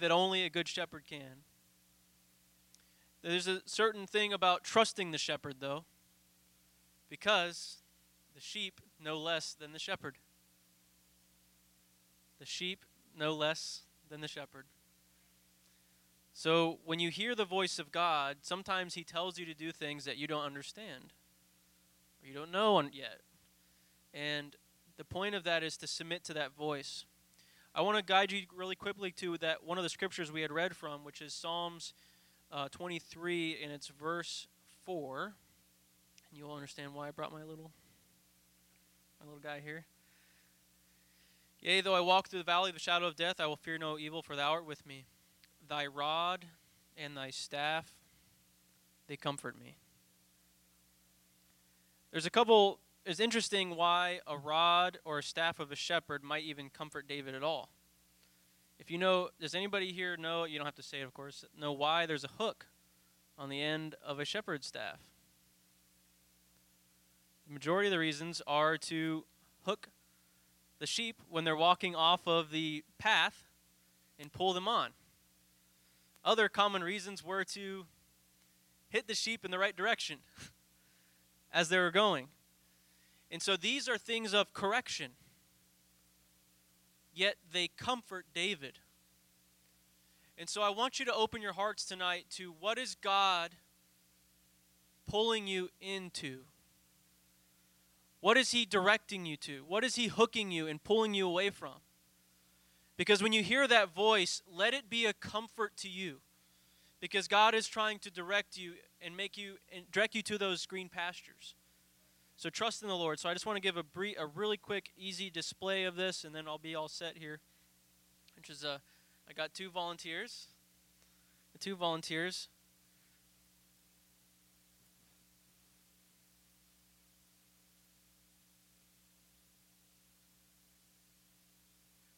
that only a good shepherd can. There's a certain thing about trusting the shepherd, though, because the sheep know less than the shepherd. The sheep know less than the shepherd. So when you hear the voice of God, sometimes He tells you to do things that you don't understand or you don't know yet. And the point of that is to submit to that voice. I want to guide you really quickly to that one of the scriptures we had read from, which is Psalms uh, 23, and it's verse 4. And you'll understand why I brought my little my little guy here. Yea, though I walk through the valley of the shadow of death, I will fear no evil, for thou art with me. Thy rod and thy staff, they comfort me. There's a couple, it's interesting why a rod or a staff of a shepherd might even comfort David at all. If you know, does anybody here know, you don't have to say it, of course, know why there's a hook on the end of a shepherd's staff? The majority of the reasons are to hook the sheep when they're walking off of the path and pull them on. Other common reasons were to hit the sheep in the right direction as they were going. And so these are things of correction. Yet they comfort David. And so I want you to open your hearts tonight to what is God pulling you into? What is He directing you to? What is He hooking you and pulling you away from? Because when you hear that voice, let it be a comfort to you. Because God is trying to direct you and make you and direct you to those green pastures. So trust in the Lord. So I just want to give a brief, a really quick, easy display of this, and then I'll be all set here. Which is, uh, I got two volunteers. Two volunteers.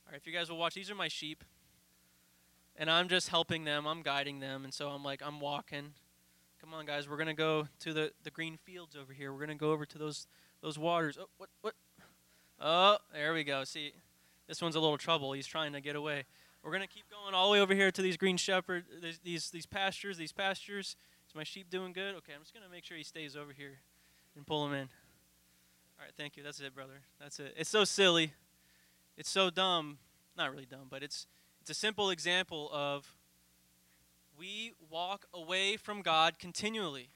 All right, if you guys will watch, these are my sheep. And I'm just helping them, I'm guiding them. And so I'm like, I'm walking. Come on, guys, we're going to go to the, the green fields over here. We're going to go over to those those waters. Oh, what, what? Oh, there we go. See, this one's a little trouble. He's trying to get away. We're going to keep going all the way over here to these green shepherd, these, these, these pastures, these pastures. Is my sheep doing good? Okay, I'm just going to make sure he stays over here and pull him in. All right, thank you. That's it, brother. That's it. It's so silly. It's so dumb. Not really dumb, but it's it's a simple example of we walk away from God continually.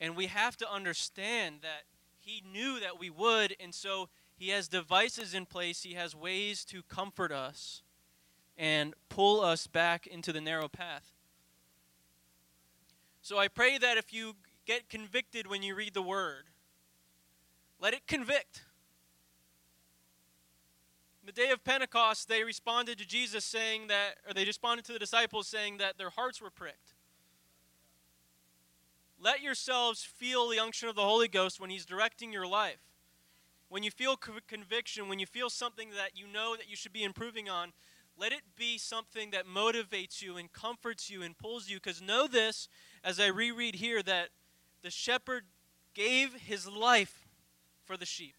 And we have to understand that He knew that we would, and so He has devices in place, He has ways to comfort us and pull us back into the narrow path. So I pray that if you get convicted when you read the Word, let it convict the day of Pentecost, they responded to Jesus saying that, or they responded to the disciples saying that their hearts were pricked. Let yourselves feel the unction of the Holy Ghost when He's directing your life. When you feel conviction, when you feel something that you know that you should be improving on, let it be something that motivates you and comforts you and pulls you. Because know this, as I reread here, that the shepherd gave his life for the sheep.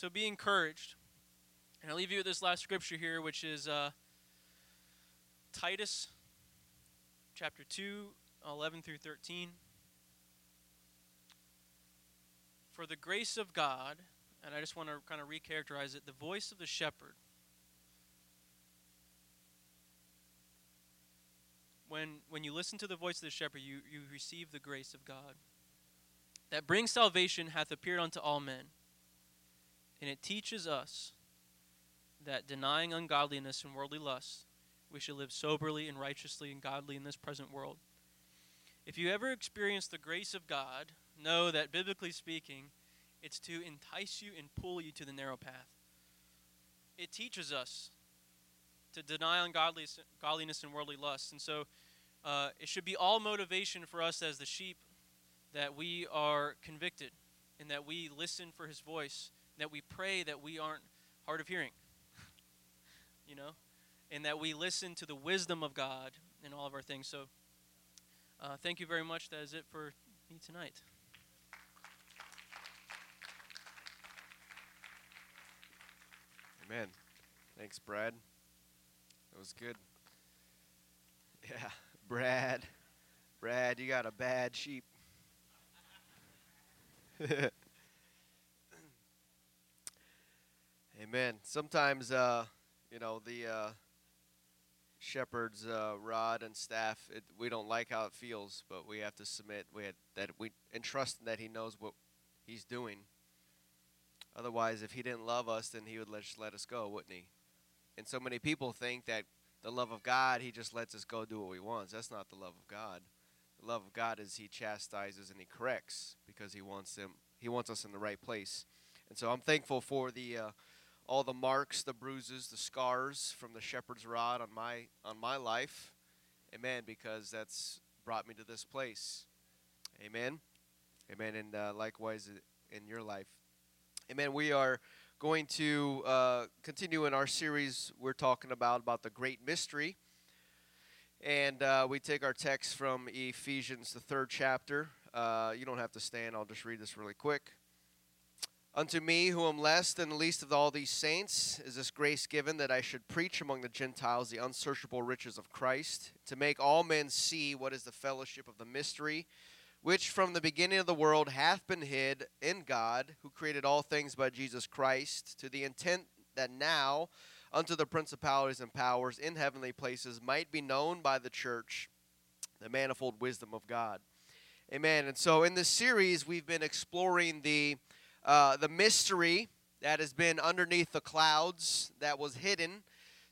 So be encouraged. And I'll leave you with this last scripture here, which is uh, Titus chapter 2, 11 through 13. For the grace of God, and I just want to kind of recharacterize it the voice of the shepherd. When, when you listen to the voice of the shepherd, you, you receive the grace of God. That brings salvation hath appeared unto all men and it teaches us that denying ungodliness and worldly lusts, we should live soberly and righteously and godly in this present world. If you ever experience the grace of God, know that biblically speaking, it's to entice you and pull you to the narrow path. It teaches us to deny ungodliness and worldly lusts. And so uh, it should be all motivation for us as the sheep that we are convicted and that we listen for his voice that we pray that we aren't hard of hearing, you know, and that we listen to the wisdom of God in all of our things. So, uh, thank you very much. That is it for me tonight. Amen. Thanks, Brad. That was good. Yeah, Brad. Brad, you got a bad sheep. Amen. Sometimes, uh, you know, the uh, shepherd's uh, rod and staff, it, we don't like how it feels, but we have to submit we had, that we entrust trust that he knows what he's doing. Otherwise, if he didn't love us, then he would let, just let us go, wouldn't he? And so many people think that the love of God, he just lets us go do what we want. That's not the love of God. The love of God is he chastises and he corrects because he wants them he wants us in the right place. And so I'm thankful for the uh, all the marks, the bruises, the scars from the shepherd's rod on my on my life. Amen because that's brought me to this place. Amen. Amen and uh, likewise in your life. Amen. We are going to uh, continue in our series we're talking about about the great mystery and uh, we take our text from ephesians the third chapter uh, you don't have to stand i'll just read this really quick unto me who am less than the least of all these saints is this grace given that i should preach among the gentiles the unsearchable riches of christ to make all men see what is the fellowship of the mystery which from the beginning of the world hath been hid in God, who created all things by Jesus Christ, to the intent that now unto the principalities and powers in heavenly places might be known by the church the manifold wisdom of God. Amen. And so in this series, we've been exploring the uh, the mystery that has been underneath the clouds that was hidden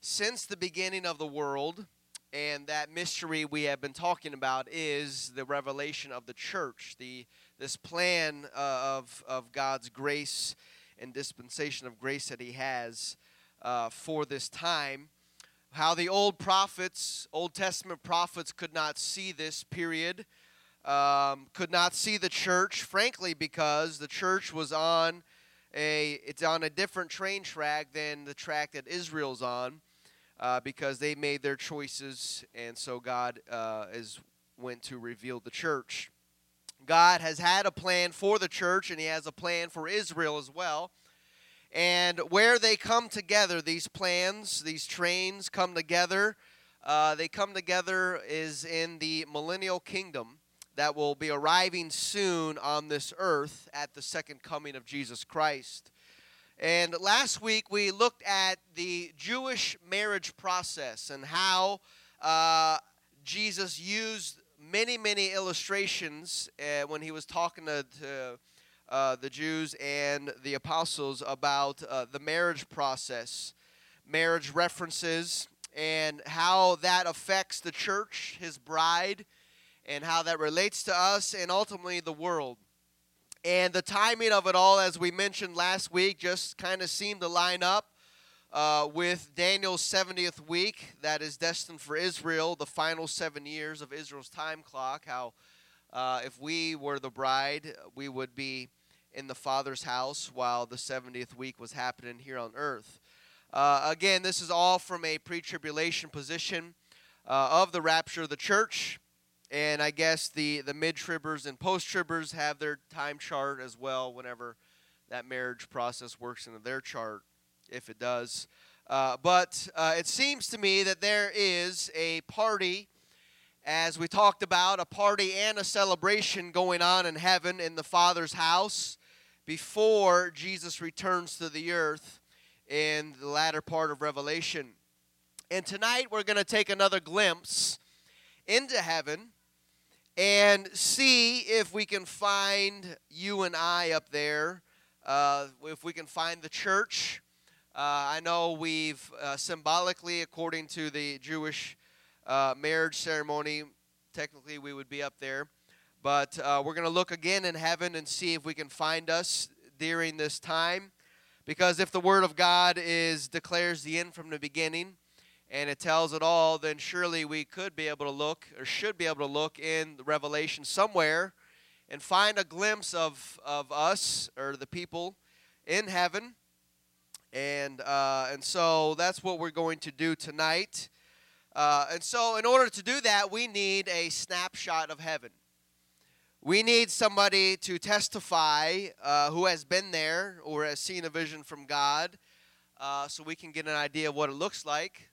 since the beginning of the world and that mystery we have been talking about is the revelation of the church, the this plan uh, of of God's grace and dispensation of grace that He has uh, for this time. How the old prophets, Old Testament prophets, could not see this period, um, could not see the church, frankly, because the church was on a it's on a different train track than the track that Israel's on uh, because they made their choices, and so God uh, is went to reveal the church. God has had a plan for the church, and He has a plan for Israel as well. And where they come together, these plans, these trains come together. Uh, they come together is in the millennial kingdom that will be arriving soon on this earth at the second coming of Jesus Christ. And last week we looked at the Jewish marriage process and how uh, Jesus used many, many illustrations uh, when he was talking to, to uh, the Jews and the apostles about uh, the marriage process, marriage references, and how that affects the church, his bride, and how that relates to us and ultimately the world. And the timing of it all, as we mentioned last week, just kind of seemed to line up uh, with Daniel's 70th week that is destined for Israel, the final seven years of Israel's time clock. How, uh, if we were the bride, we would be in the Father's house while the 70th week was happening here on earth. Uh, again, this is all from a pre tribulation position uh, of the rapture of the church and I guess the the mid tribbers and post tribbers have their time chart as well. Whenever that marriage process works into their chart, if it does. Uh, but uh, it seems to me that there is a party, as we talked about, a party and a celebration going on in heaven in the Father's house before Jesus returns to the earth in the latter part of Revelation. And tonight we're going to take another glimpse into heaven and see if we can find you and I up there, uh, if we can find the church. Uh, I know we've uh, symbolically, according to the Jewish uh, marriage ceremony, technically we would be up there. But uh, we're going to look again in heaven and see if we can find us during this time. Because if the Word of God is declares the end from the beginning, and it tells it all, then surely we could be able to look, or should be able to look in Revelation somewhere and find a glimpse of, of us or the people in heaven. And, uh, and so that's what we're going to do tonight. Uh, and so, in order to do that, we need a snapshot of heaven. We need somebody to testify uh, who has been there or has seen a vision from God uh, so we can get an idea of what it looks like.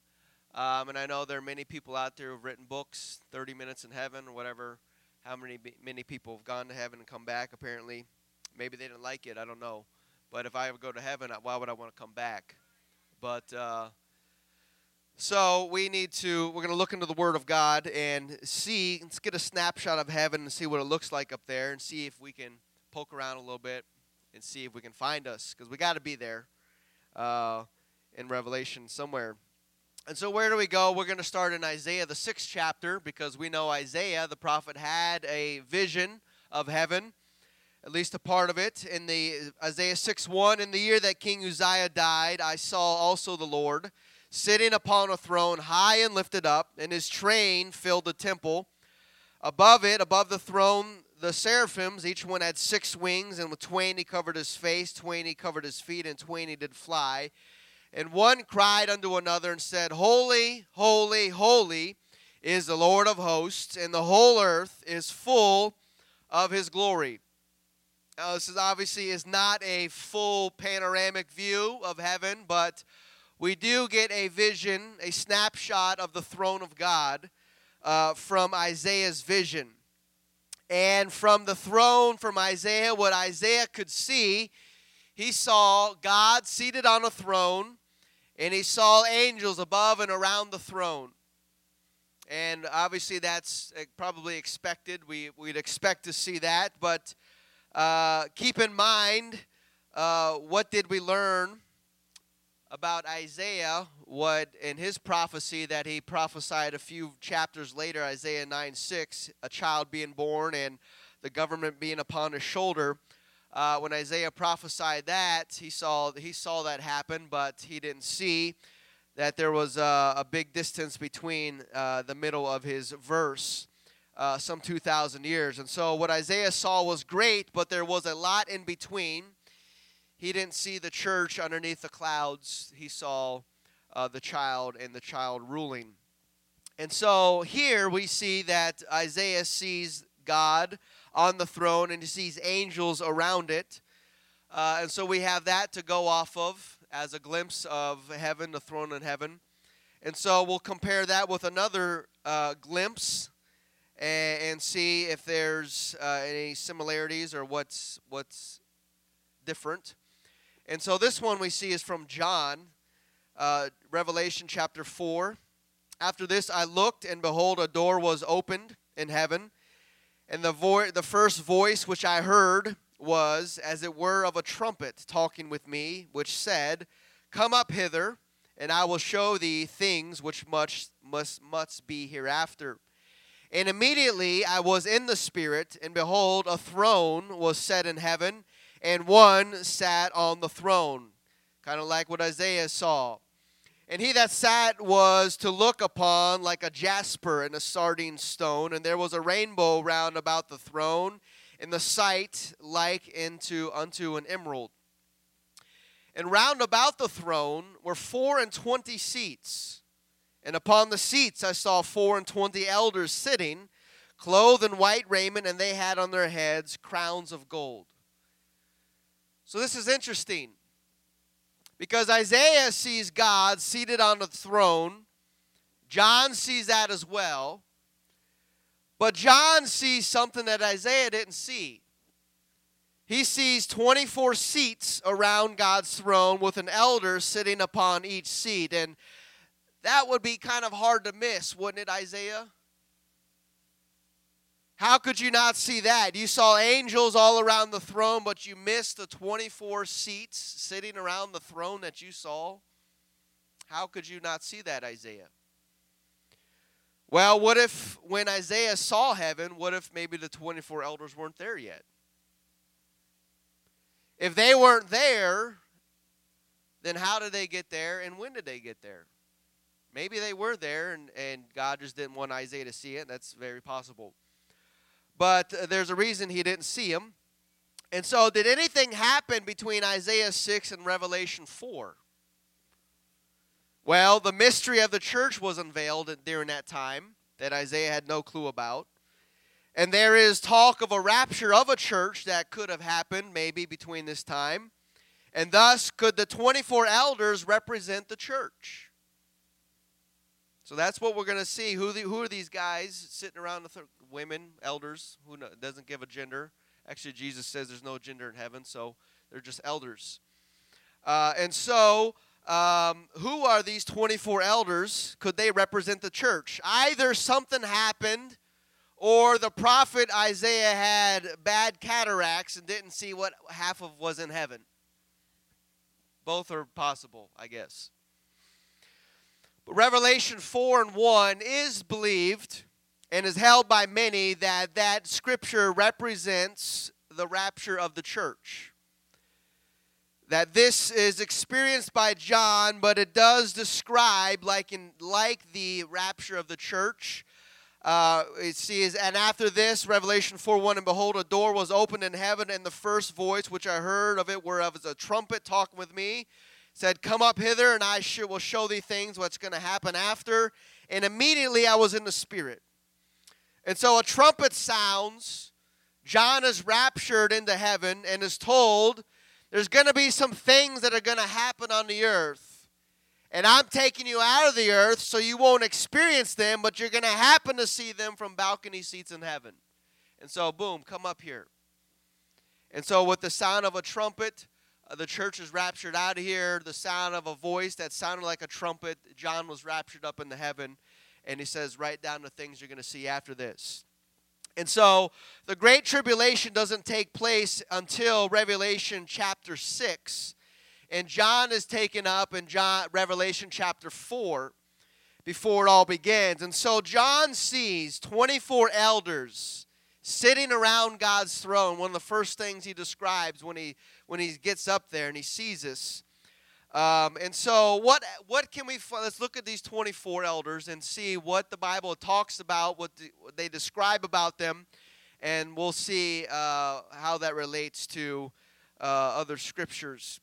Um, and I know there are many people out there who've written books, 30 Minutes in Heaven, or whatever. How many many people have gone to heaven and come back? Apparently, maybe they didn't like it. I don't know. But if I ever go to heaven, why would I want to come back? But uh, so we need to. We're going to look into the Word of God and see. Let's get a snapshot of heaven and see what it looks like up there, and see if we can poke around a little bit and see if we can find us, because we got to be there uh, in Revelation somewhere. And so, where do we go? We're going to start in Isaiah, the sixth chapter, because we know Isaiah, the prophet, had a vision of heaven, at least a part of it. In the Isaiah 6 1, in the year that King Uzziah died, I saw also the Lord sitting upon a throne, high and lifted up, and his train filled the temple. Above it, above the throne, the seraphims, each one had six wings, and with twain he covered his face, twain he covered his feet, and twain he did fly. And one cried unto another and said, Holy, holy, holy is the Lord of hosts, and the whole earth is full of his glory. Now, this is obviously is not a full panoramic view of heaven, but we do get a vision, a snapshot of the throne of God uh, from Isaiah's vision. And from the throne, from Isaiah, what Isaiah could see, he saw God seated on a throne and he saw angels above and around the throne. And obviously, that's uh, probably expected. We, we'd expect to see that. But uh, keep in mind uh, what did we learn about Isaiah? What in his prophecy that he prophesied a few chapters later, Isaiah 9 6, a child being born and the government being upon his shoulder uh, when Isaiah prophesied that, he saw he saw that happen, but he didn't see that there was a, a big distance between uh, the middle of his verse, uh, some 2,000 years. And so what Isaiah saw was great, but there was a lot in between. He didn't see the church underneath the clouds. He saw uh, the child and the child ruling. And so here we see that Isaiah sees God on the throne and he sees angels around it. Uh, and so we have that to go off of as a glimpse of heaven, the throne in heaven. And so we'll compare that with another uh, glimpse and, and, see if there's uh, any similarities or what's what's different. And so this one we see is from John, uh, Revelation chapter 4. After this I looked, and behold, a door was opened in heaven. And the, vo- the first voice which I heard was, as it were, of a trumpet talking with me, which said, Come up hither, and I will show thee things which much must, must be hereafter. And immediately I was in the Spirit, and behold, a throne was set in heaven, and one sat on the throne. Kind of like what Isaiah saw. And he that sat was to look upon like a jasper and a sardine stone, and there was a rainbow round about the throne, and the sight like into unto an emerald. And round about the throne were four and twenty seats, and upon the seats I saw four and twenty elders sitting, clothed in white raiment, and they had on their heads crowns of gold. So this is interesting because Isaiah sees God seated on the throne. John sees that as well. But John sees something that Isaiah didn't see. He sees 24 seats around God's throne with an elder sitting upon each seat. And that would be kind of hard to miss, wouldn't it, Isaiah? How could you not see that? You saw angels all around the throne, but you missed the 24 seats sitting around the throne that you saw? How could you not see that, Isaiah? Well, what if when Isaiah saw heaven, what if maybe the 24 elders weren't there yet? If they weren't there, then how did they get there and when did they get there? Maybe they were there and, and God just didn't want Isaiah to see it. That's very possible but uh, there's a reason he didn't see him. And so, did anything happen between Isaiah 6 and Revelation 4? Well, the mystery of the church was unveiled during that time that Isaiah had no clue about. And there is talk of a rapture of a church that could have happened maybe between this time. And thus, could the 24 elders represent the church? So that's what we're going to see. Who, the, who are these guys sitting around the th- women, elders, who no, doesn't give a gender? Actually, Jesus says there's no gender in heaven, so they're just elders. Uh, and so, um, who are these 24 elders? Could they represent the church? Either something happened, or the prophet Isaiah had bad cataracts and didn't see what half of was in heaven. Both are possible, I guess. Revelation 4 and 1 is believed and is held by many that that scripture represents the rapture of the church. That this is experienced by John, but it does describe, like in like the rapture of the church, uh, it says, and after this, Revelation 4 1, and behold, a door was opened in heaven, and the first voice which I heard of it whereof is a trumpet talking with me, said, Come up hither, and I will show thee things what's going to happen after. And immediately I was in the Spirit. And so a trumpet sounds. John is raptured into heaven and is told there's going to be some things that are going to happen on the earth. And I'm taking you out of the earth so you won't experience them, but you're going to happen to see them from balcony seats in heaven. And so, boom, come up here. And so, with the sound of a trumpet, Uh, the church is raptured out of here. The sound of a voice that sounded like a trumpet, John was raptured up into heaven. And he says, Write down the things you're going to see after this. And so, the Great Tribulation doesn't take place until Revelation chapter 6 and John is taken up in John Revelation chapter 4 before it all begins. And so John sees 24 elders sitting around God's throne. One of the first things he describes when he when he gets up there and he sees us. Um, and so what what can we let's look at these 24 elders and see what the Bible talks about, what, the, what they describe about them, and we'll see uh, how that relates to uh, other scriptures.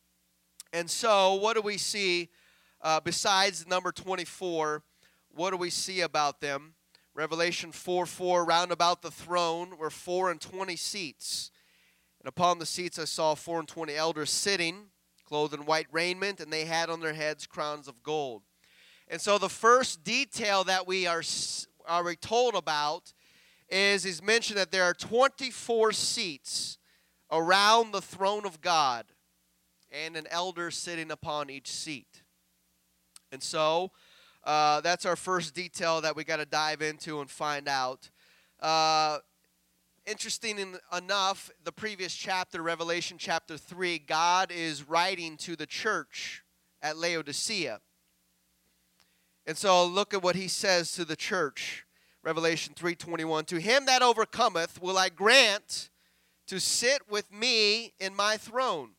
And so, what do we see uh, besides number 24? What do we see about them? Revelation 4 4, round about the throne were four and twenty seats. And upon the seats I saw four and twenty elders sitting, clothed in white raiment, and they had on their heads crowns of gold. And so the first detail that we are, are told about is is mentioned that there are 24 seats around the throne of God and an elder sitting upon each seat. And so uh, that's our first detail that we got to dive into and find out. Uh, interesting enough, the previous chapter, Revelation chapter 3, God is writing to the church at Laodicea. And so look at what he says to the church. Revelation 3:21 To him that overcometh will I grant to sit with me in my throne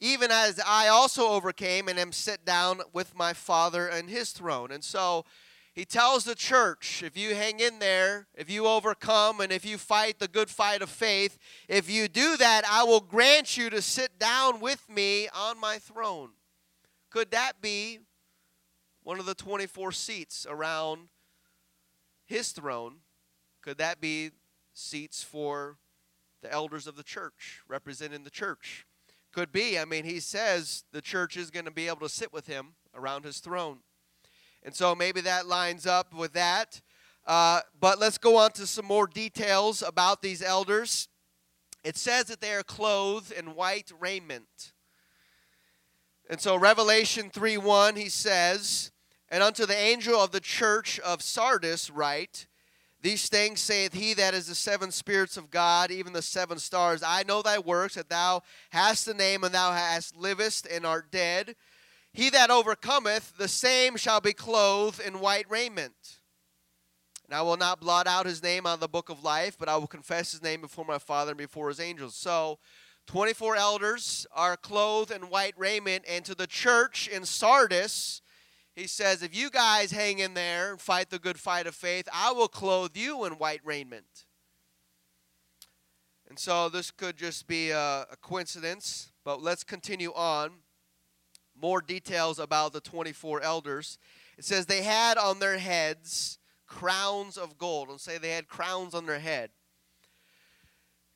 even as I also overcame and am set down with my Father and his throne. And so he tells the church if you hang in there, if you overcome, and if you fight the good fight of faith, if you do that, I will grant you to sit down with me on my throne. Could that be one of the 24 seats around his throne? Could that be seats for the elders of the church, representing the church? Could be. I mean, he says the church is going to be able to sit with him around his throne. And so maybe that lines up with that. Uh, but let's go on to some more details about these elders. It says that they are clothed in white raiment. And so Revelation 3 1, he says, And unto the angel of the church of Sardis write, these things saith he that is the seven spirits of God, even the seven stars. I know thy works, that thou hast the name, and thou hast livest and art dead. He that overcometh, the same shall be clothed in white raiment. And I will not blot out his name out of the book of life, but I will confess his name before my Father and before his angels. So, 24 elders are clothed in white raiment, and to the church in Sardis, he says, If you guys hang in there and fight the good fight of faith, I will clothe you in white raiment. And so this could just be a, a coincidence, but let's continue on. More details about the 24 elders. It says they had on their heads crowns of gold. And say they had crowns on their head.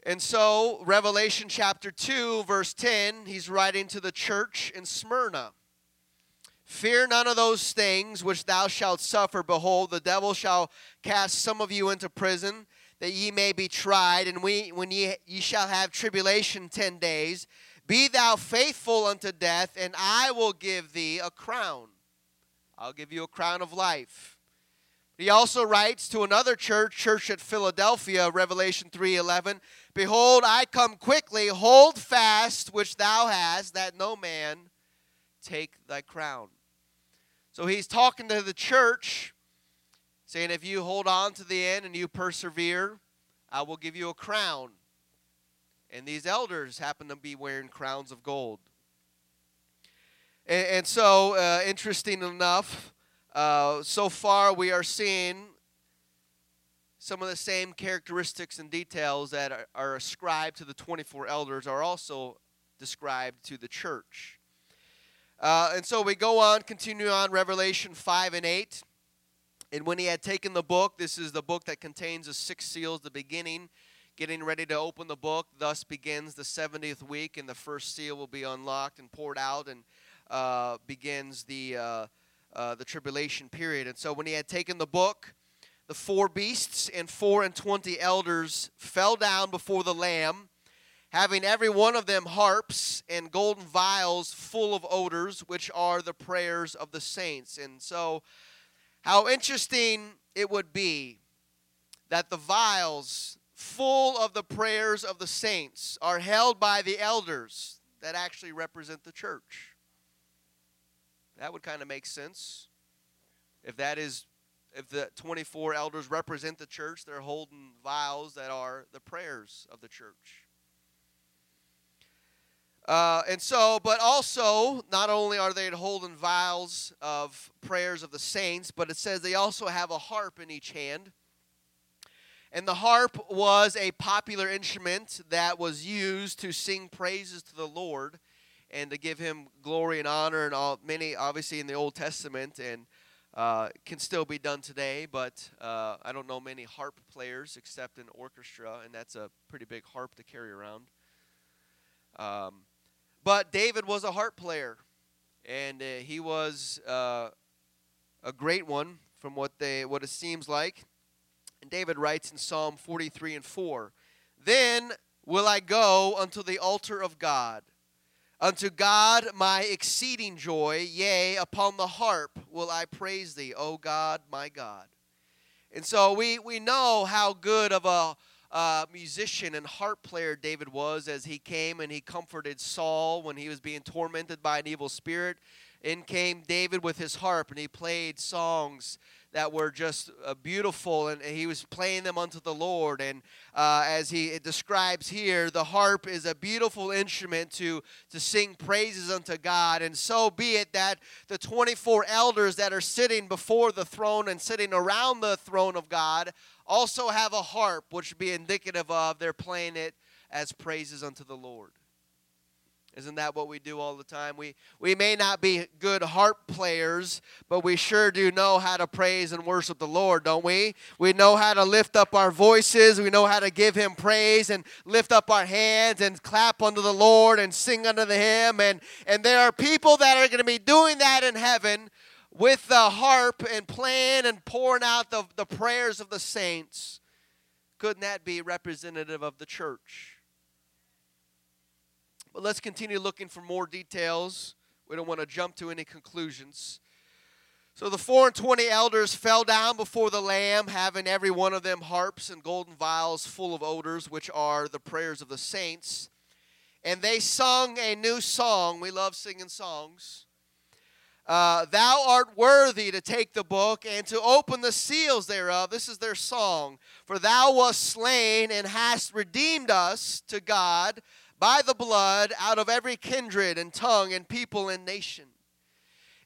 And so, Revelation chapter 2, verse 10, he's writing to the church in Smyrna. Fear none of those things which thou shalt suffer. Behold, the devil shall cast some of you into prison, that ye may be tried, and we, when ye, ye shall have tribulation ten days. Be thou faithful unto death, and I will give thee a crown. I'll give you a crown of life. He also writes to another church, church at Philadelphia, Revelation 3:11, "Behold, I come quickly; hold fast which thou hast, that no man take thy crown." So he's talking to the church, saying, If you hold on to the end and you persevere, I will give you a crown. And these elders happen to be wearing crowns of gold. And, and so, uh, interesting enough, uh, so far we are seeing some of the same characteristics and details that are, are ascribed to the 24 elders are also described to the church. Uh, and so we go on, continue on, Revelation 5 and 8. And when he had taken the book, this is the book that contains the six seals, the beginning, getting ready to open the book. Thus begins the 70th week, and the first seal will be unlocked and poured out, and uh, begins the, uh, uh the tribulation period. And so when he had taken the book, the four beasts and four and twenty elders fell down before the Lamb having every one of them harps and golden vials full of odors, which are the prayers of the saints. And so, how interesting it would be that the vials full of the prayers of the saints are held by the elders that actually represent the church. That would kind of make sense. If that is if the 24 elders represent the church, they're holding vials that are the prayers of the church. Uh, and so, but also, not only are they holding vials of prayers of the saints, but it says they also have a harp in each hand. And the harp was a popular instrument that was used to sing praises to the Lord and to give him glory and honor and all many obviously in the Old Testament and uh, can still be done today, but uh, I don't know many harp players except an orchestra, and that's a pretty big harp to carry around. Um, but David was a harp player, and uh, he was uh, a great one from what they what it seems like. And David writes in Psalm 43 and 4, "Then will I go unto the altar of God, unto God my exceeding joy, yea, upon the harp will I praise thee, O God, my God." And so we we know how good of a uh, musician and harp player David was as he came and he comforted Saul when he was being tormented by an evil spirit. In came David with his harp and he played songs that were just uh, beautiful, and he was playing them unto the Lord. And uh, as he describes here, the harp is a beautiful instrument to, to sing praises unto God. And so be it that the 24 elders that are sitting before the throne and sitting around the throne of God also have a harp, which would be indicative of they're playing it as praises unto the Lord. Isn't that what we do all the time? We, we may not be good harp players, but we sure do know how to praise and worship the Lord, don't we? We know how to lift up our voices. We know how to give Him praise and lift up our hands and clap unto the Lord and sing unto Him. And, and there are people that are going to be doing that in heaven with the harp and playing and pouring out the, the prayers of the saints. Couldn't that be representative of the church? But let's continue looking for more details. We don't want to jump to any conclusions. So the four and twenty elders fell down before the Lamb, having every one of them harps and golden vials full of odors, which are the prayers of the saints. And they sung a new song. We love singing songs. Uh, Thou art worthy to take the book and to open the seals thereof. This is their song. For thou wast slain and hast redeemed us to God by the blood out of every kindred and tongue and people and nation.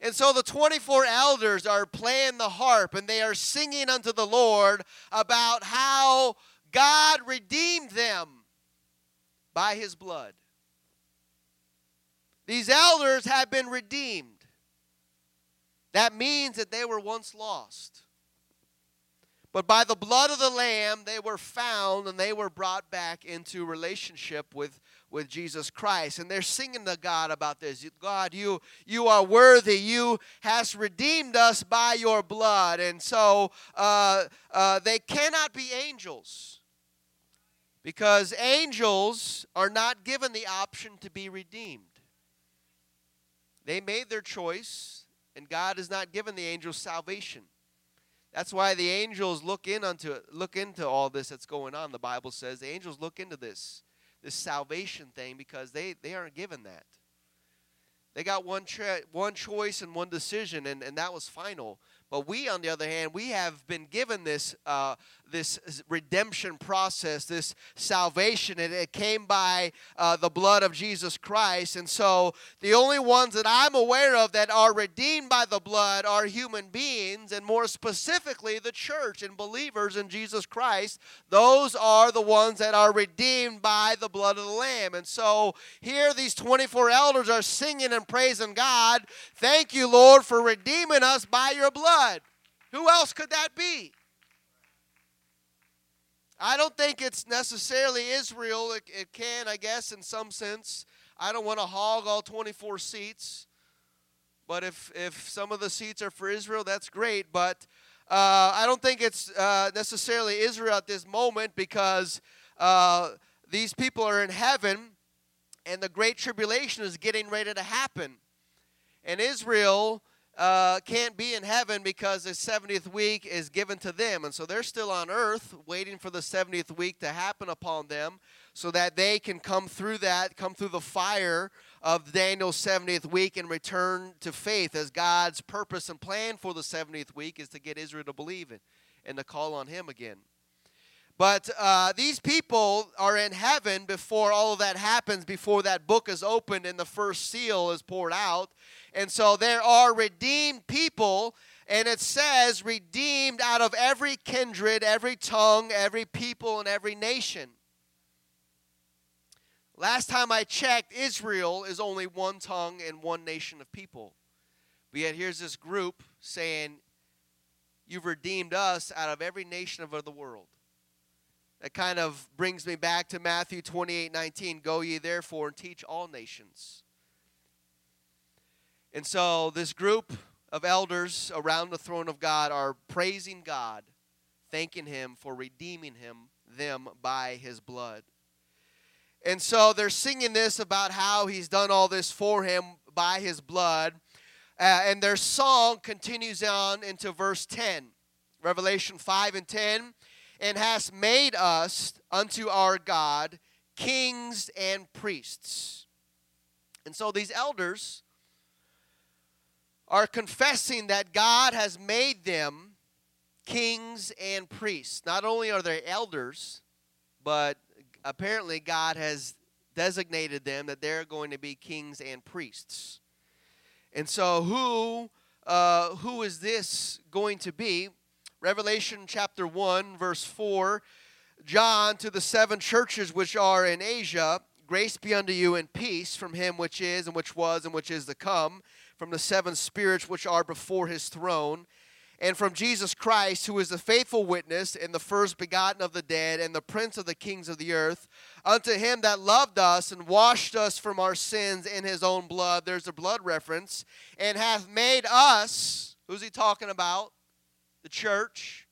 And so the 24 elders are playing the harp and they are singing unto the Lord about how God redeemed them by his blood. These elders have been redeemed. That means that they were once lost. But by the blood of the Lamb, they were found and they were brought back into relationship with with Jesus Christ. And they're singing to God about this. God, you you are worthy. You has redeemed us by your blood. And so uh, uh, they cannot be angels because angels are not given the option to be redeemed. They made their choice, and God has not given the angels salvation. That's why the angels look in unto look into all this that's going on. The Bible says the angels look into this this salvation thing because they, they aren't given that. They got one cho- one choice and one decision, and, and that was final. But we, on the other hand, we have been given this uh, this redemption process, this salvation, and it came by uh, the blood of Jesus Christ. And so, the only ones that I'm aware of that are redeemed by the blood are human beings, and more specifically, the church and believers in Jesus Christ. Those are the ones that are redeemed by the blood of the Lamb. And so, here these 24 elders are singing and praising God. Thank you, Lord, for redeeming us by your blood. Who else could that be? I don't think it's necessarily Israel. It, it, can, I guess, in some sense. I don't want to hog all 24 seats. But if, if some of the seats are for Israel, that's great. But uh, I don't think it's uh, necessarily Israel at this moment because uh, these people are in heaven and the Great Tribulation is getting ready to happen. And Israel uh, can't be in heaven because the 70th week is given to them. And so they're still on earth waiting for the 70th week to happen upon them so that they can come through that, come through the fire of Daniel's 70th week and return to faith as God's purpose and plan for the 70th week is to get Israel to believe it and to call on Him again. But uh, these people are in heaven before all of that happens, before that book is opened and the first seal is poured out. And so there are redeemed people, and it says redeemed out of every kindred, every tongue, every people, and every nation. Last time I checked, Israel is only one tongue and one nation of people. But yet here's this group saying, You've redeemed us out of every nation of the world. That kind of brings me back to Matthew 28 19. Go ye therefore and teach all nations. And so this group of elders around the throne of God are praising God, thanking Him for redeeming him, them by His blood. And so they're singing this about how He's done all this for him by His blood. Uh, and their song continues on into verse 10. Revelation 5 and 10 and hast made us unto our God kings and priests. And so these elders are confessing that God has made them kings and priests. Not only are they elders, but apparently God has designated them that they're going to be kings and priests. And so, who uh, who is this going to be? Revelation chapter 1, verse 4 John to the seven churches which are in Asia, grace be unto you and peace from him which is, and which was, and which is to come, from the seven spirits which are before his throne, and from Jesus Christ, who is the faithful witness, and the first begotten of the dead, and the prince of the kings of the earth, unto him that loved us and washed us from our sins in his own blood. There's a blood reference, and hath made us, who's he talking about? The church.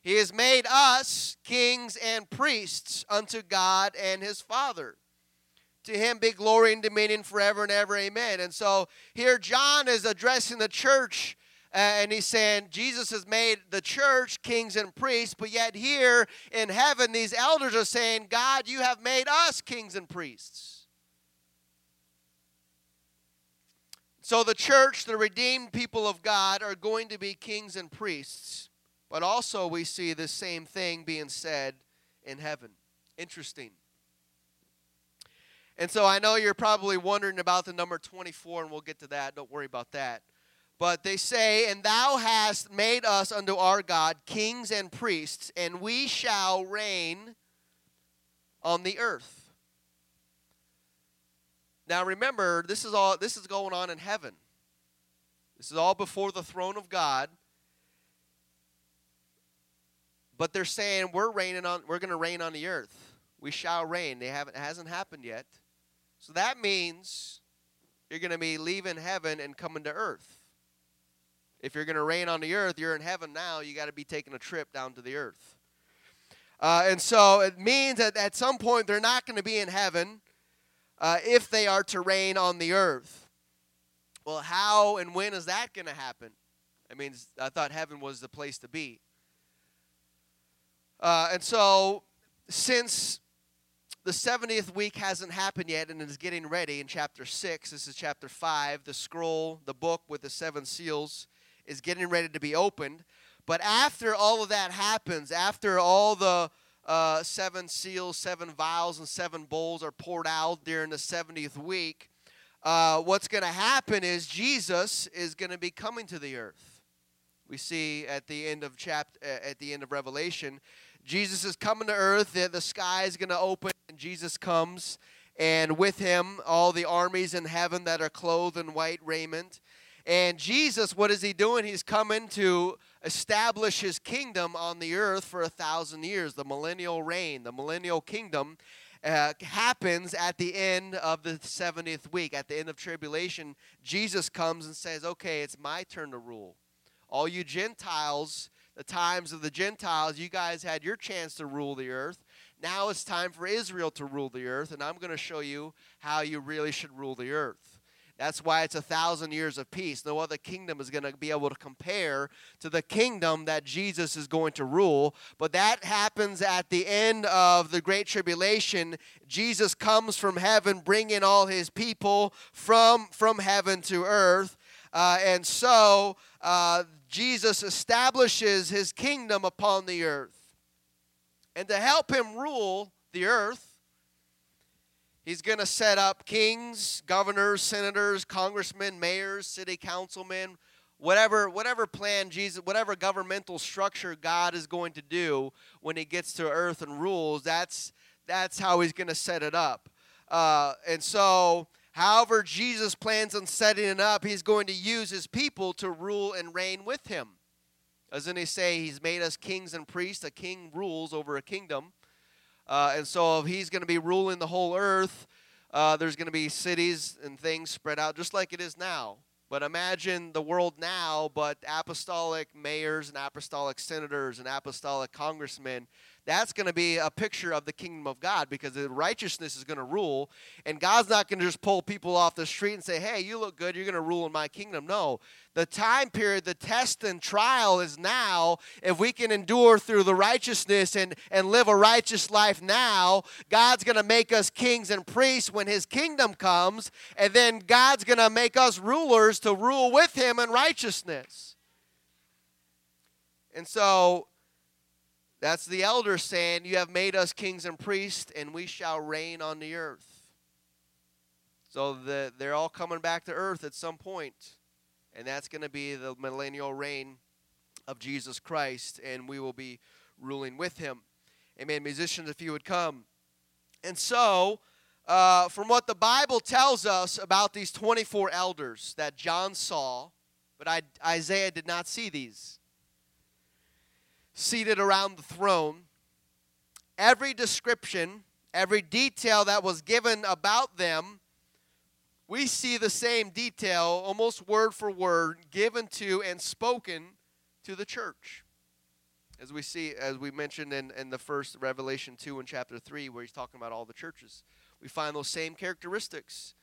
He has made us kings and priests unto God and his Father. To him be glory and dominion forever and ever. Amen. And so here John is addressing the church uh, and he's saying Jesus has made the church kings and priests, but yet here in heaven, these elders are saying, God, you have made us kings and priests. So the church, the redeemed people of God, are going to be kings and priests. But also, we see the same thing being said in heaven. Interesting. And so I know you're probably wondering about the number 24, and we'll get to that. Don't worry about that. But they say, And thou hast made us unto our God kings and priests, and we shall reign on the earth. Now remember, this is all this is going on in heaven. This is all before the throne of God. But they're saying we're reigning on we're going to reign on the earth. We shall reign. They haven't it hasn't happened yet. So that means you're going to be leaving heaven and coming to earth. If you're going to reign on the earth, you're in heaven now. You got to be taking a trip down to the earth. Uh, and so it means that at some point they're not going to be in heaven uh, if they are to reign on the earth. Well, how and when is that going to happen? I mean, I thought heaven was the place to be. Uh, and so, since the 70th week hasn't happened yet and is getting ready in chapter 6, this is chapter 5, the scroll, the book with the seven seals, is getting ready to be opened. But after all of that happens, after all the uh, seven seals, seven vials, and seven bowls are poured out during the 70th week, uh, what's going to happen is Jesus is going to be coming to the earth. We see at the end of chapter, at the end of Revelation, Jesus is coming to earth. The, the sky is going to open, and Jesus comes, and with him all the armies in heaven that are clothed in white raiment. And Jesus, what is he doing? He's coming to establish his kingdom on the earth for a thousand years, the millennial reign, the millennial kingdom. Uh, happens at the end of the 70th week. At the end of tribulation, Jesus comes and says, Okay, it's my turn to rule. All you Gentiles, the times of the Gentiles, you guys had your chance to rule the earth. Now it's time for Israel to rule the earth, and I'm going to show you how you really should rule the earth. That's why it's a thousand years of peace. No other kingdom is going to be able to compare to the kingdom that Jesus is going to rule. But that happens at the end of the Great Tribulation. Jesus comes from heaven, bringing all his people from, from heaven to earth. Uh, and so uh, Jesus establishes his kingdom upon the earth. And to help him rule the earth, He's going to set up kings, governors, senators, congressmen, mayors, city councilmen, whatever whatever plan Jesus, whatever governmental structure God is going to do when he gets to earth and rules, that's that's how he's going to set it up. Uh, and so, however Jesus plans on setting it up, he's going to use his people to rule and reign with him. Doesn't he say he's made us kings and priests? A king rules over a kingdom. Uh, and so if he's going to be ruling the whole earth, uh, there's going to be cities and things spread out just like it is now. But imagine the world now, but apostolic mayors and apostolic senators and apostolic congressmen that's going to be a picture of the kingdom of God because the righteousness is going to rule. And God's not going to just pull people off the street and say, hey, you look good, you're going to rule in my kingdom. No. The time period, the test and trial is now. If we can endure through the righteousness and, and live a righteous life now, God's going to make us kings and priests when his kingdom comes. And then God's going to make us rulers to rule with him in righteousness. And so that's the elders saying, You have made us kings and priests, and we shall reign on the earth. So the, they're all coming back to earth at some point, and that's going to be the millennial reign of Jesus Christ, and we will be ruling with him. Amen. Musicians, if you would come. And so, uh, from what the Bible tells us about these 24 elders that John saw, but I, Isaiah did not see these seated around the throne. Every description, every detail that was given about them, we see the same detail, almost word for word, given to and spoken to the church. As we see, as we mentioned in, in the first Revelation 2 and chapter 3, where he's talking about all the churches, we find those same characteristics.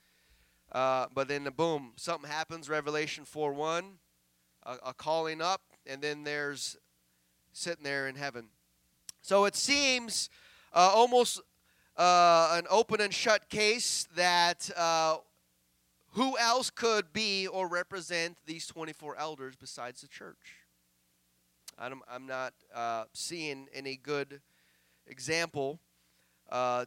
Uh, but then, the boom, something happens, Revelation 4 1, a, a calling up, and then there's sitting there in heaven. So it seems uh, almost uh, an open and shut case that uh, who else could be or represent these 24 elders besides the church? I'm, I'm not uh, seeing any good example uh,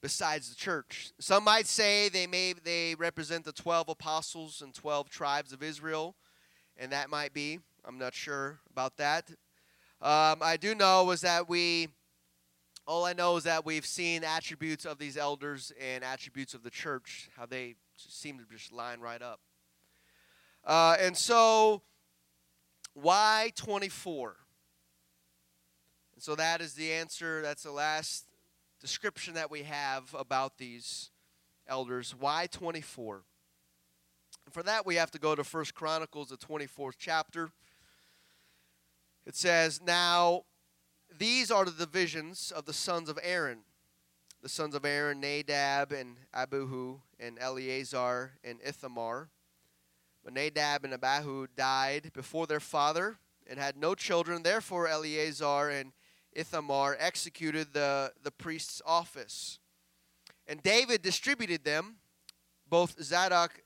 besides the church. Some might say they may they represent the 12 apostles and 12 tribes of Israel, and that might be. I'm not sure about that. Um, I do know is that we, all I know is that we've seen attributes of these elders and attributes of the church, how they seem to just line right up. Uh, and so, why 24? And so that is the answer. That's the last description that we have about these elders. Why 24? And for that, we have to go to First Chronicles, the 24th chapter. It says, Now these are the divisions of the sons of Aaron. The sons of Aaron, Nadab and Abihu, and Eleazar and Ithamar. But Nadab and Abihu died before their father and had no children. Therefore, Eleazar and Ithamar executed the, the priest's office. And David distributed them, both Zadok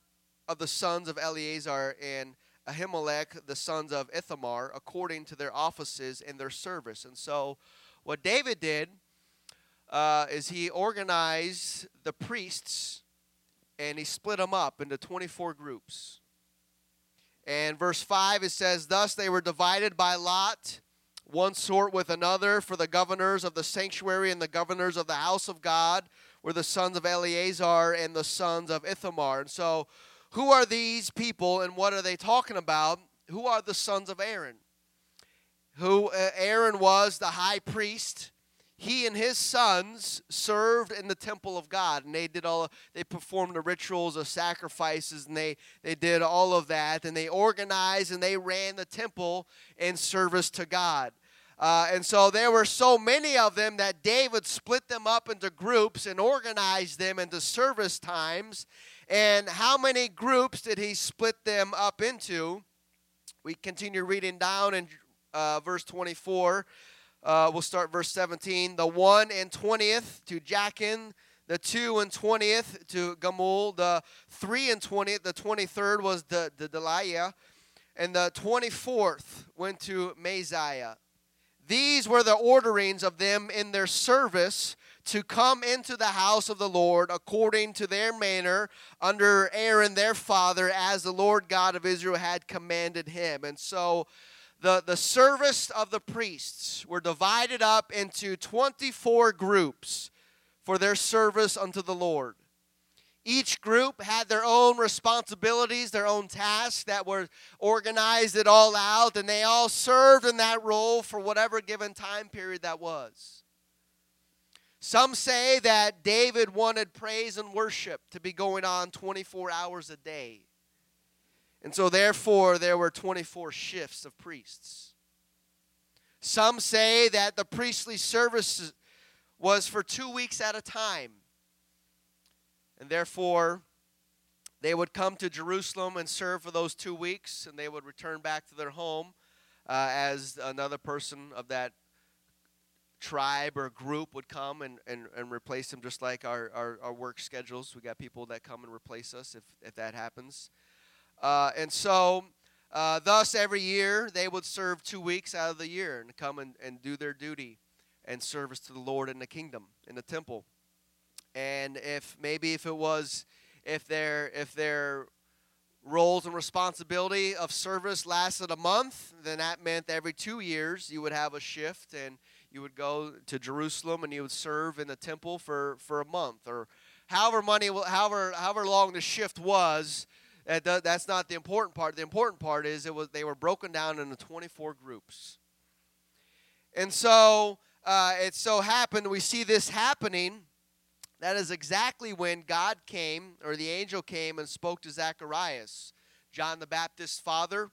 of the sons of Eleazar and Ahimelech, the sons of Ithamar, according to their offices and their service. And so, what David did uh, is he organized the priests and he split them up into 24 groups. And verse 5 it says, Thus they were divided by lot, one sort with another, for the governors of the sanctuary and the governors of the house of God were the sons of Eleazar and the sons of Ithamar. And so, who are these people and what are they talking about? Who are the sons of Aaron? Who uh, Aaron was the high priest. He and his sons served in the temple of God, and they did all. They performed the rituals of sacrifices, and they they did all of that, and they organized and they ran the temple in service to God. Uh, and so there were so many of them that David split them up into groups and organized them into service times. And how many groups did he split them up into? We continue reading down in uh, verse 24. Uh, we'll start verse 17. The 1 and 20th to Jachin, the 2 and 20th to Gamul, the 3 and 20th, the 23rd was the, the Delaiah, and the 24th went to Maaziah. These were the orderings of them in their service to come into the house of the Lord according to their manner under Aaron their father, as the Lord God of Israel had commanded him. And so the, the service of the priests were divided up into 24 groups for their service unto the Lord. Each group had their own responsibilities, their own tasks that were organized it all out, and they all served in that role for whatever given time period that was. Some say that David wanted praise and worship to be going on 24 hours a day. And so, therefore, there were 24 shifts of priests. Some say that the priestly service was for two weeks at a time. And therefore, they would come to Jerusalem and serve for those two weeks, and they would return back to their home uh, as another person of that tribe or group would come and, and, and replace them, just like our, our, our work schedules. We got people that come and replace us if, if that happens. Uh, and so, uh, thus, every year they would serve two weeks out of the year and come and, and do their duty and service to the Lord in the kingdom, in the temple and if maybe if it was if their if their roles and responsibility of service lasted a month then that meant every two years you would have a shift and you would go to jerusalem and you would serve in the temple for for a month or however money however however long the shift was that's not the important part. The important part is it was they were broken down into 24 groups. And so uh, it so happened we see this happening that is exactly when God came, or the angel came and spoke to Zacharias, John the Baptist's father,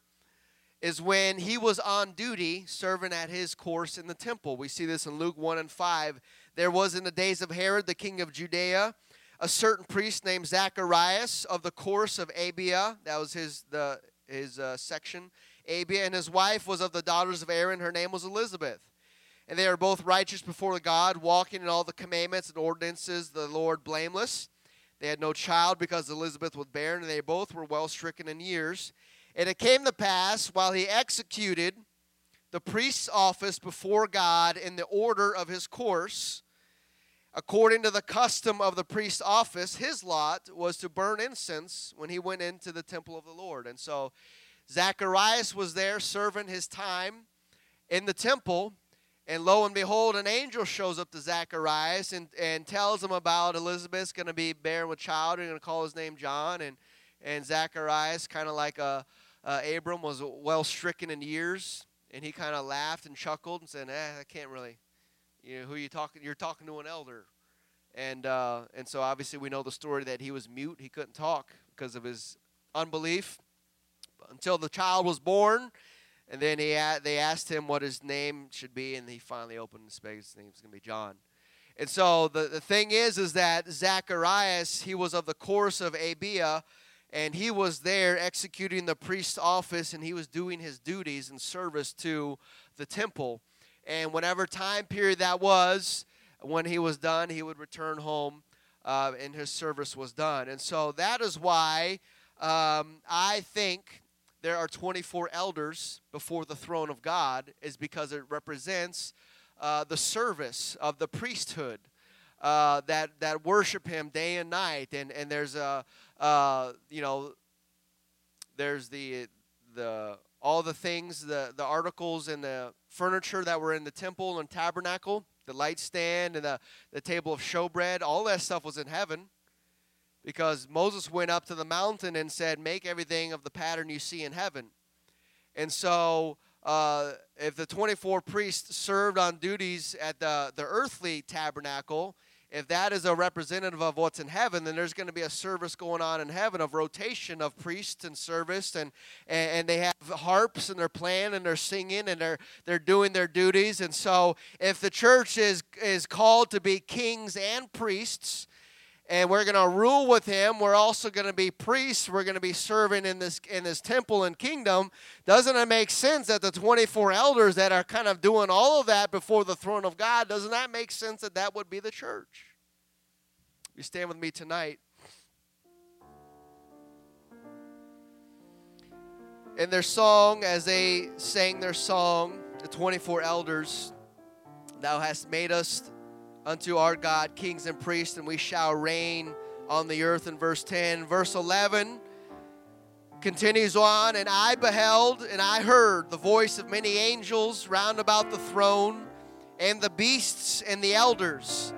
is when he was on duty serving at his course in the temple. We see this in Luke 1 and 5. There was in the days of Herod, the king of Judea, a certain priest named Zacharias of the course of Abia. That was his, the, his uh, section. Abia, and his wife was of the daughters of Aaron. Her name was Elizabeth and they are both righteous before God, walking in all the commandments and ordinances the Lord blameless. They had no child because Elizabeth was barren, and they both were well stricken in years. And it came to pass while he executed the priest's office before God in the order of his course, according to the custom of the priest's office, his lot was to burn incense when he went into the temple of the Lord. And so Zacharias was there serving his time in the temple and lo and behold, an angel shows up to Zacharias and, and tells him about Elizabeth's going to be bearing with child. They're going to call his name John. And, and Zacharias, kind of like a, uh, Abram, was well stricken in years. And he kind of laughed and chuckled and said, eh, I can't really, You know, who you talking? You're talking to an elder, and uh, and so obviously we know the story that he was mute. He couldn't talk because of his unbelief until the child was born, and then he they asked him what his name should be, and he finally opened his face. His name's gonna be John. And so the, the thing is, is that Zacharias, he was of the course of Abia, and he was there executing the priest's office, and he was doing his duties and service to the temple. And whatever time period that was, when he was done, he would return home, uh, and his service was done. And so that is why um, I think there are 24 elders before the throne of God, is because it represents uh, the service of the priesthood uh, that that worship Him day and night, and and there's a uh, you know there's the the all the things the the articles and the furniture that were in the temple and tabernacle, the light stand and the the table of showbread, all that stuff was in heaven. Because Moses went up to the mountain and said, Make everything of the pattern you see in heaven. And so uh, if the 24 priests served on duties at the, the earthly tabernacle, if that is a representative of what's in heaven, then there's going to be a service going on in heaven of rotation of priests and service, and, and, they have harps and they're playing and they're singing and they're they're doing their duties. And so, if the church is is called to be kings and priests, and we're going to rule with him. We're also going to be priests. We're going to be serving in this in this temple and kingdom. Doesn't it make sense that the 24 elders that are kind of doing all of that before the throne of god doesn't that make sense that that would be the church? You stand with me tonight. In their song as they sang their song the 24 elders thou hast made us unto our God kings and priests, and we shall reign on the earth in verse 10. Verse 11 continues on, and I beheld and I heard the voice of many angels round about the throne, and the beasts and the elders.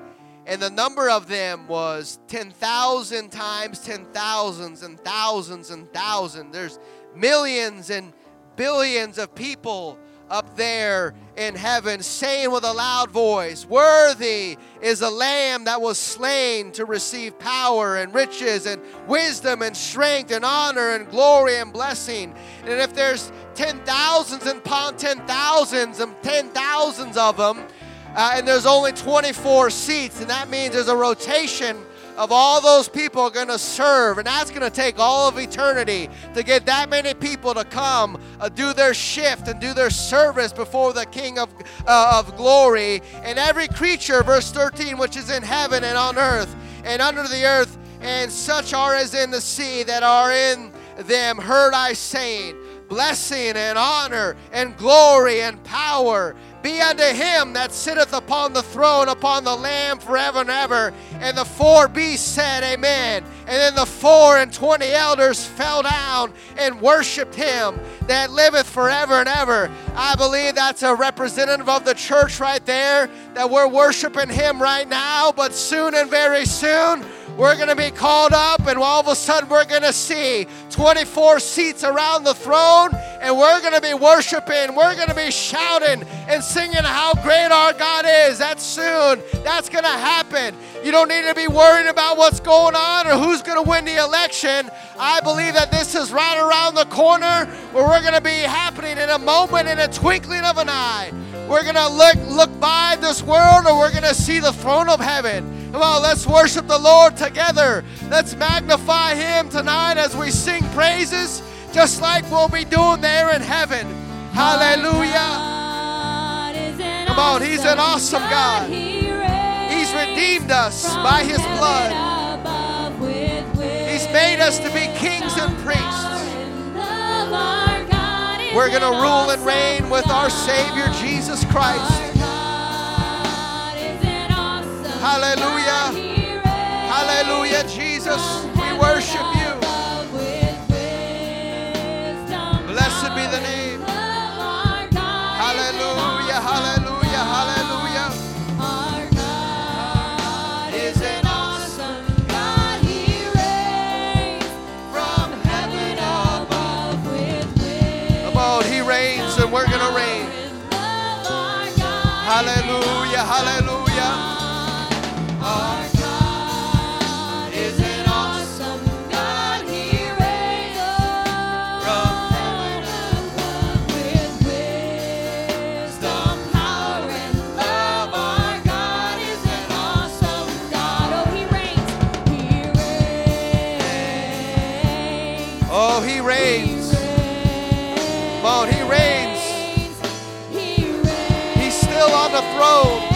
And the number of them was 10,000 times 10,000s and thousands and thousands. There's millions and billions of people up there in heaven, saying with a loud voice, Worthy is the Lamb that was slain to receive power and riches and wisdom and strength and honor and glory and blessing. And if there's ten thousands and upon ten thousands and ten thousands of them, uh, and there's only 24 seats, and that means there's a rotation of all those people are going to serve. And that's going to take all of eternity to get that many people to come uh, do their shift and do their service before the King of, uh, of glory. And every creature, verse 13, which is in heaven and on earth and under the earth, and such are as in the sea that are in them, heard I saying, Blessing and honor and glory and power be unto him that sitteth upon the throne, upon the Lamb forever and ever. And the four beasts said, Amen. And then the four and twenty elders fell down and worshiped him that liveth forever and ever. I believe that's a representative of the church right there, that we're worshiping him right now, but soon and very soon, we're going to be called up, and all of a sudden, we're going to see 24 seats around the throne, and we're going to be worshiping. We're going to be shouting and singing how great our God is. That's soon. That's going to happen. You don't need to be worrying about what's going on or who's going to win the election. I believe that this is right around the corner where we're going to be happening in a moment, in a twinkling of an eye. We're going to look, look by this world, or we're going to see the throne of heaven. Come on, let's worship the Lord together. Let's magnify Him tonight as we sing praises, just like we'll be doing there in heaven. Hallelujah. Come on, He's an awesome God. He's redeemed us by His blood. He's made us to be kings and priests. We're going to rule and reign with our Savior Jesus Christ. Hallelujah. Hallelujah, Jesus. We worship you. Blessed be the name. Hallelujah, hallelujah, hallelujah. Our God is an awesome God. He reigns from heaven above with wisdom. He reigns, and we're going to reign from He reigns From with wisdom, power, and love. Our God is an awesome God. Oh, He reigns. He reigns. Oh, he reigns. Come on, he reigns. He reigns. He's still on the throne.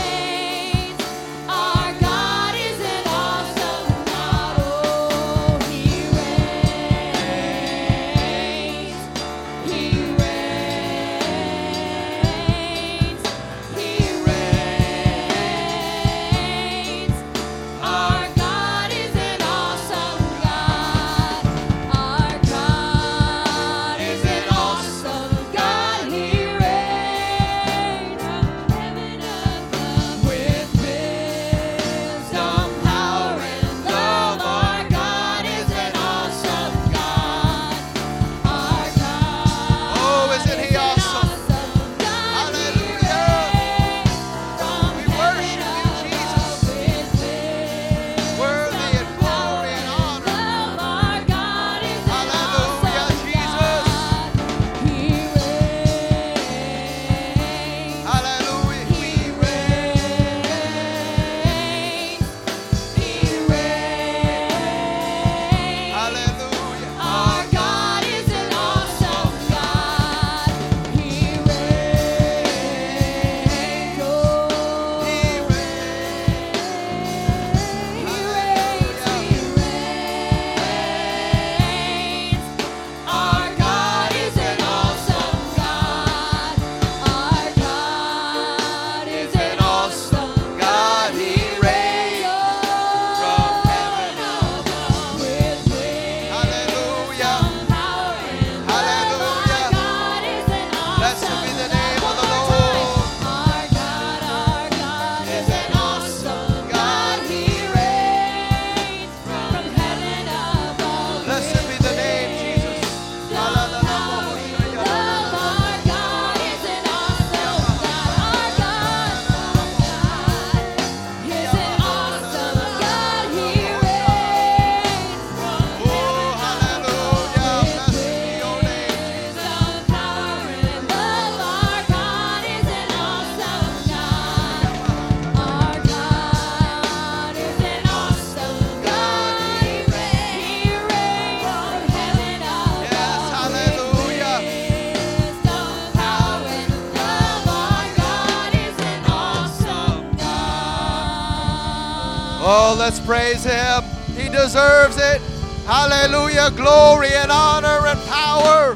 Praise him. He deserves it. Hallelujah. Glory and honor and power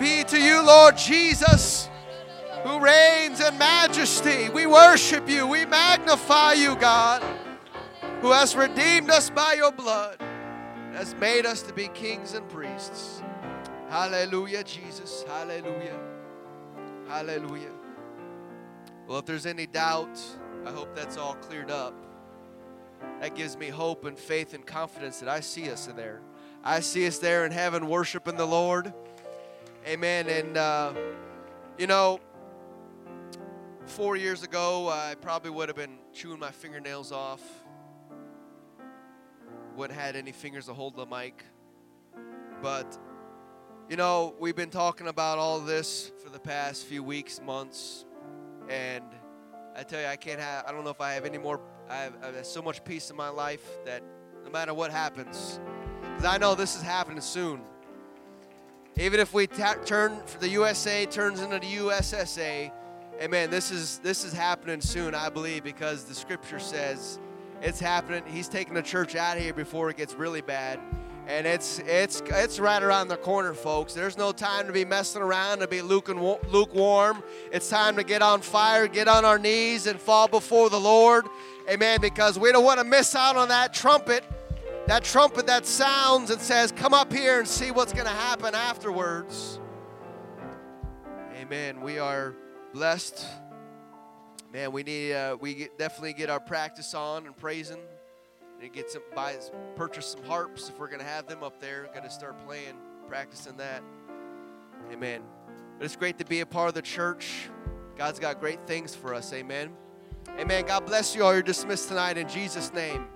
be to you, Lord Jesus, who reigns in majesty. We worship you. We magnify you, God, who has redeemed us by your blood, has made us to be kings and priests. Hallelujah, Jesus. Hallelujah. Hallelujah. Well, if there's any doubt, I hope that's all cleared up that gives me hope and faith and confidence that I see us in there. I see us there in heaven worshiping the Lord. Amen. And, uh, you know, four years ago, I probably would have been chewing my fingernails off. Wouldn't had any fingers to hold the mic. But, you know, we've been talking about all this for the past few weeks, months. And I tell you, I can't have, I don't know if I have any more I have, I have so much peace in my life that no matter what happens, because I know this is happening soon. Even if we ta- turn the USA turns into the USSA, amen. This is this is happening soon, I believe, because the Scripture says it's happening. He's taking the church out of here before it gets really bad, and it's it's it's right around the corner, folks. There's no time to be messing around to be lukewarm. lukewarm. It's time to get on fire, get on our knees, and fall before the Lord. Amen. Because we don't want to miss out on that trumpet, that trumpet that sounds and says, Come up here and see what's going to happen afterwards. Amen. We are blessed. Man, we need, uh, we get, definitely get our practice on and praising. And get some, buy, purchase some harps if we're going to have them up there. Got to start playing, practicing that. Amen. But it's great to be a part of the church. God's got great things for us. Amen. Amen. God bless you all. You're dismissed tonight in Jesus' name.